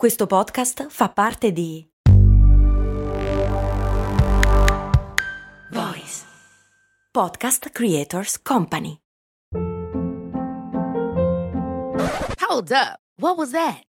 Questo podcast fa parte di Voice Podcast Creators Company. Hold up. What was that?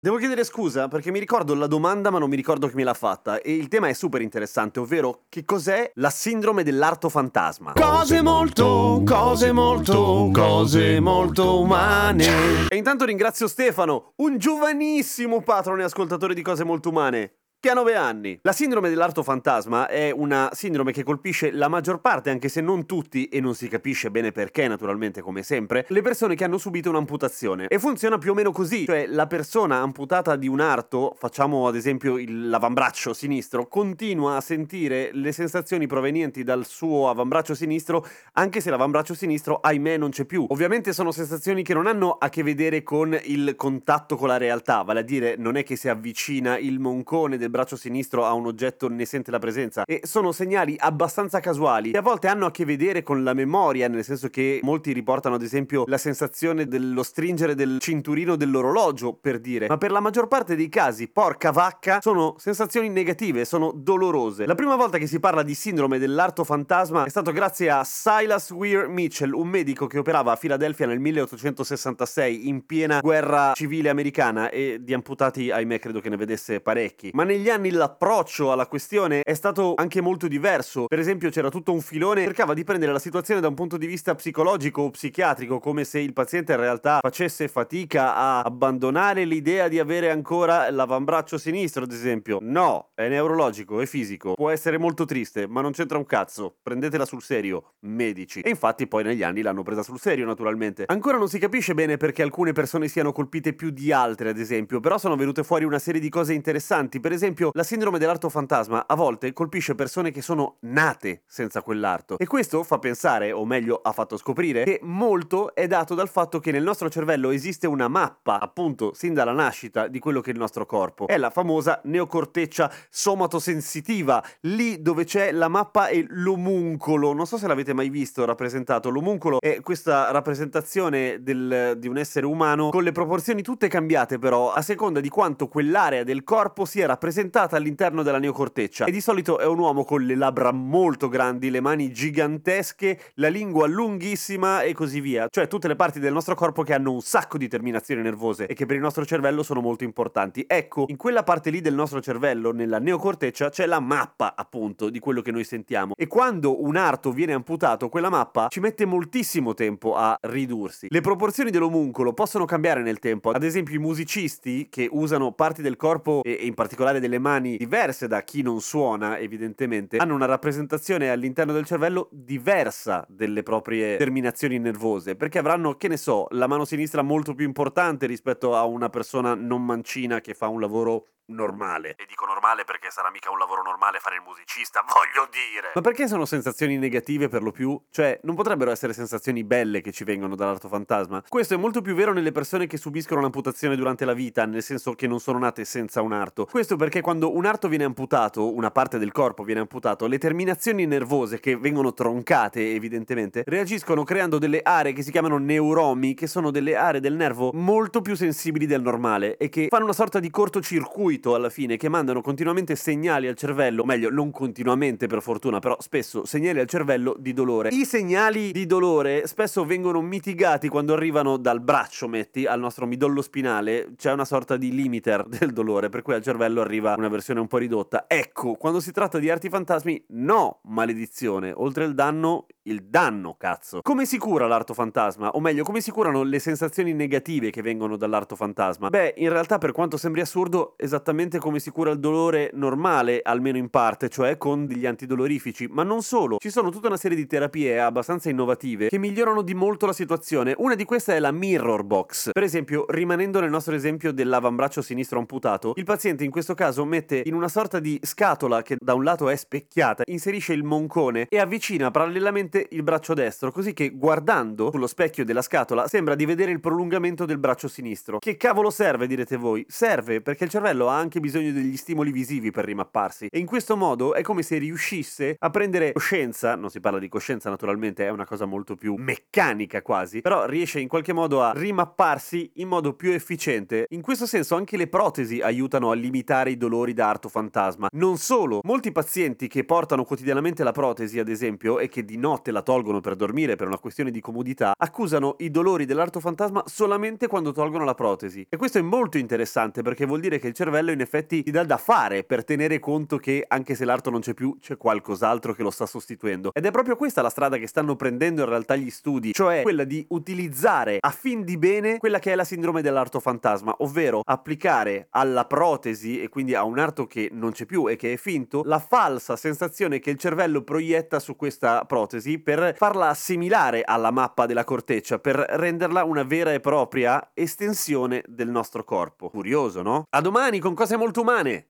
Devo chiedere scusa perché mi ricordo la domanda ma non mi ricordo chi me l'ha fatta e il tema è super interessante, ovvero che cos'è la sindrome dell'arto fantasma. Cose molto, cose molto, cose molto umane. E intanto ringrazio Stefano, un giovanissimo patron e ascoltatore di cose molto umane che ha 9 anni. La sindrome dell'arto fantasma è una sindrome che colpisce la maggior parte, anche se non tutti, e non si capisce bene perché, naturalmente, come sempre, le persone che hanno subito un'amputazione. E funziona più o meno così, cioè la persona amputata di un arto, facciamo ad esempio l'avambraccio sinistro, continua a sentire le sensazioni provenienti dal suo avambraccio sinistro, anche se l'avambraccio sinistro, ahimè, non c'è più. Ovviamente sono sensazioni che non hanno a che vedere con il contatto con la realtà, vale a dire non è che si avvicina il moncone del braccio sinistro a un oggetto ne sente la presenza e sono segnali abbastanza casuali che a volte hanno a che vedere con la memoria, nel senso che molti riportano ad esempio la sensazione dello stringere del cinturino dell'orologio, per dire, ma per la maggior parte dei casi, porca vacca, sono sensazioni negative, sono dolorose. La prima volta che si parla di sindrome dell'arto fantasma è stato grazie a Silas Weir Mitchell, un medico che operava a Filadelfia nel 1866 in piena guerra civile americana e di amputati, ahimè, credo che ne vedesse parecchi. Ma negli anni l'approccio alla questione è stato anche molto diverso. Per esempio, c'era tutto un filone che cercava di prendere la situazione da un punto di vista psicologico o psichiatrico, come se il paziente in realtà facesse fatica a abbandonare l'idea di avere ancora l'avambraccio sinistro, ad esempio. No, è neurologico, è fisico. Può essere molto triste, ma non c'entra un cazzo. Prendetela sul serio, medici. E infatti poi negli anni l'hanno presa sul serio, naturalmente. Ancora non si capisce bene perché alcune persone siano colpite più di altre, ad esempio, però sono venute fuori una serie di cose interessanti. Per esempio, la sindrome dell'arto fantasma a volte colpisce persone che sono nate senza quell'arto. E questo fa pensare, o meglio ha fatto scoprire, che molto è dato dal fatto che nel nostro cervello esiste una mappa, appunto, sin dalla nascita, di quello che è il nostro corpo. È la famosa neocorteccia somatosensitiva, lì dove c'è la mappa e l'omuncolo. Non so se l'avete mai visto rappresentato. L'omuncolo è questa rappresentazione del- di un essere umano con le proporzioni tutte cambiate, però, a seconda di quanto quell'area del corpo sia rappresentata all'interno della neocorteccia. E di solito è un uomo con le labbra molto grandi, le mani gigantesche, la lingua lunghissima e così via. Cioè tutte le parti del nostro corpo che hanno un sacco di terminazioni nervose e che per il nostro cervello sono molto importanti. Ecco, in quella parte lì del nostro cervello, nella neocorteccia, c'è la mappa, appunto, di quello che noi sentiamo. E quando un arto viene amputato, quella mappa ci mette moltissimo tempo a ridursi. Le proporzioni dell'omuncolo possono cambiare nel tempo. Ad esempio, i musicisti che usano parti del corpo e in particolare delle mani diverse da chi non suona, evidentemente, hanno una rappresentazione all'interno del cervello diversa delle proprie terminazioni nervose, perché avranno, che ne so, la mano sinistra molto più importante rispetto a una persona non mancina che fa un lavoro normale. E dico normale perché sarà mica un lavoro normale fare il musicista, voglio dire. Ma perché sono sensazioni negative per lo più? Cioè, non potrebbero essere sensazioni belle che ci vengono dall'arto fantasma? Questo è molto più vero nelle persone che subiscono un'amputazione durante la vita, nel senso che non sono nate senza un arto. Questo perché quando un arto viene amputato, una parte del corpo viene amputato, le terminazioni nervose che vengono troncate, evidentemente, reagiscono creando delle aree che si chiamano neuromi, che sono delle aree del nervo molto più sensibili del normale e che fanno una sorta di cortocircuito alla fine che mandano continuamente segnali al cervello, o meglio, non continuamente per fortuna, però spesso segnali al cervello di dolore. I segnali di dolore spesso vengono mitigati quando arrivano dal braccio, metti, al nostro midollo spinale, c'è una sorta di limiter del dolore, per cui al cervello arriva una versione un po' ridotta. Ecco, quando si tratta di arti fantasmi, no, maledizione, oltre il danno, il danno, cazzo. Come si cura l'arto fantasma? O meglio, come si curano le sensazioni negative che vengono dall'arto fantasma? Beh, in realtà per quanto sembri assurdo, esattamente come si cura il dolore normale, almeno in parte, cioè con degli antidolorifici, ma non solo. Ci sono tutta una serie di terapie abbastanza innovative che migliorano di molto la situazione. Una di queste è la Mirror Box. Per esempio, rimanendo nel nostro esempio dell'avambraccio sinistro amputato, il paziente in questo caso mette in una sorta di scatola che da un lato è specchiata, inserisce il moncone e avvicina parallelamente il braccio destro, così che guardando sullo specchio della scatola sembra di vedere il prolungamento del braccio sinistro. Che cavolo serve, direte voi? Serve perché il cervello ha anche bisogno degli stimoli visivi per rimapparsi e in questo modo è come se riuscisse a prendere coscienza, non si parla di coscienza naturalmente, è una cosa molto più meccanica quasi, però riesce in qualche modo a rimapparsi in modo più efficiente. In questo senso anche le protesi aiutano a limitare i dolori da arto fantasma. Non solo, molti pazienti che portano quotidianamente la protesi, ad esempio, e che di notte la tolgono per dormire per una questione di comodità, accusano i dolori dell'arto fantasma solamente quando tolgono la protesi. E questo è molto interessante perché vuol dire che il cervello in effetti ti dà da fare per tenere conto che anche se l'arto non c'è più, c'è qualcos'altro che lo sta sostituendo. Ed è proprio questa la strada che stanno prendendo in realtà gli studi, cioè quella di utilizzare a fin di bene quella che è la sindrome dell'arto fantasma, ovvero applicare alla protesi e quindi a un arto che non c'è più e che è finto, la falsa sensazione che il cervello proietta su questa protesi per farla assimilare alla mappa della corteccia, per renderla una vera e propria estensione del nostro corpo. Curioso, no? A domani con cose molto umane!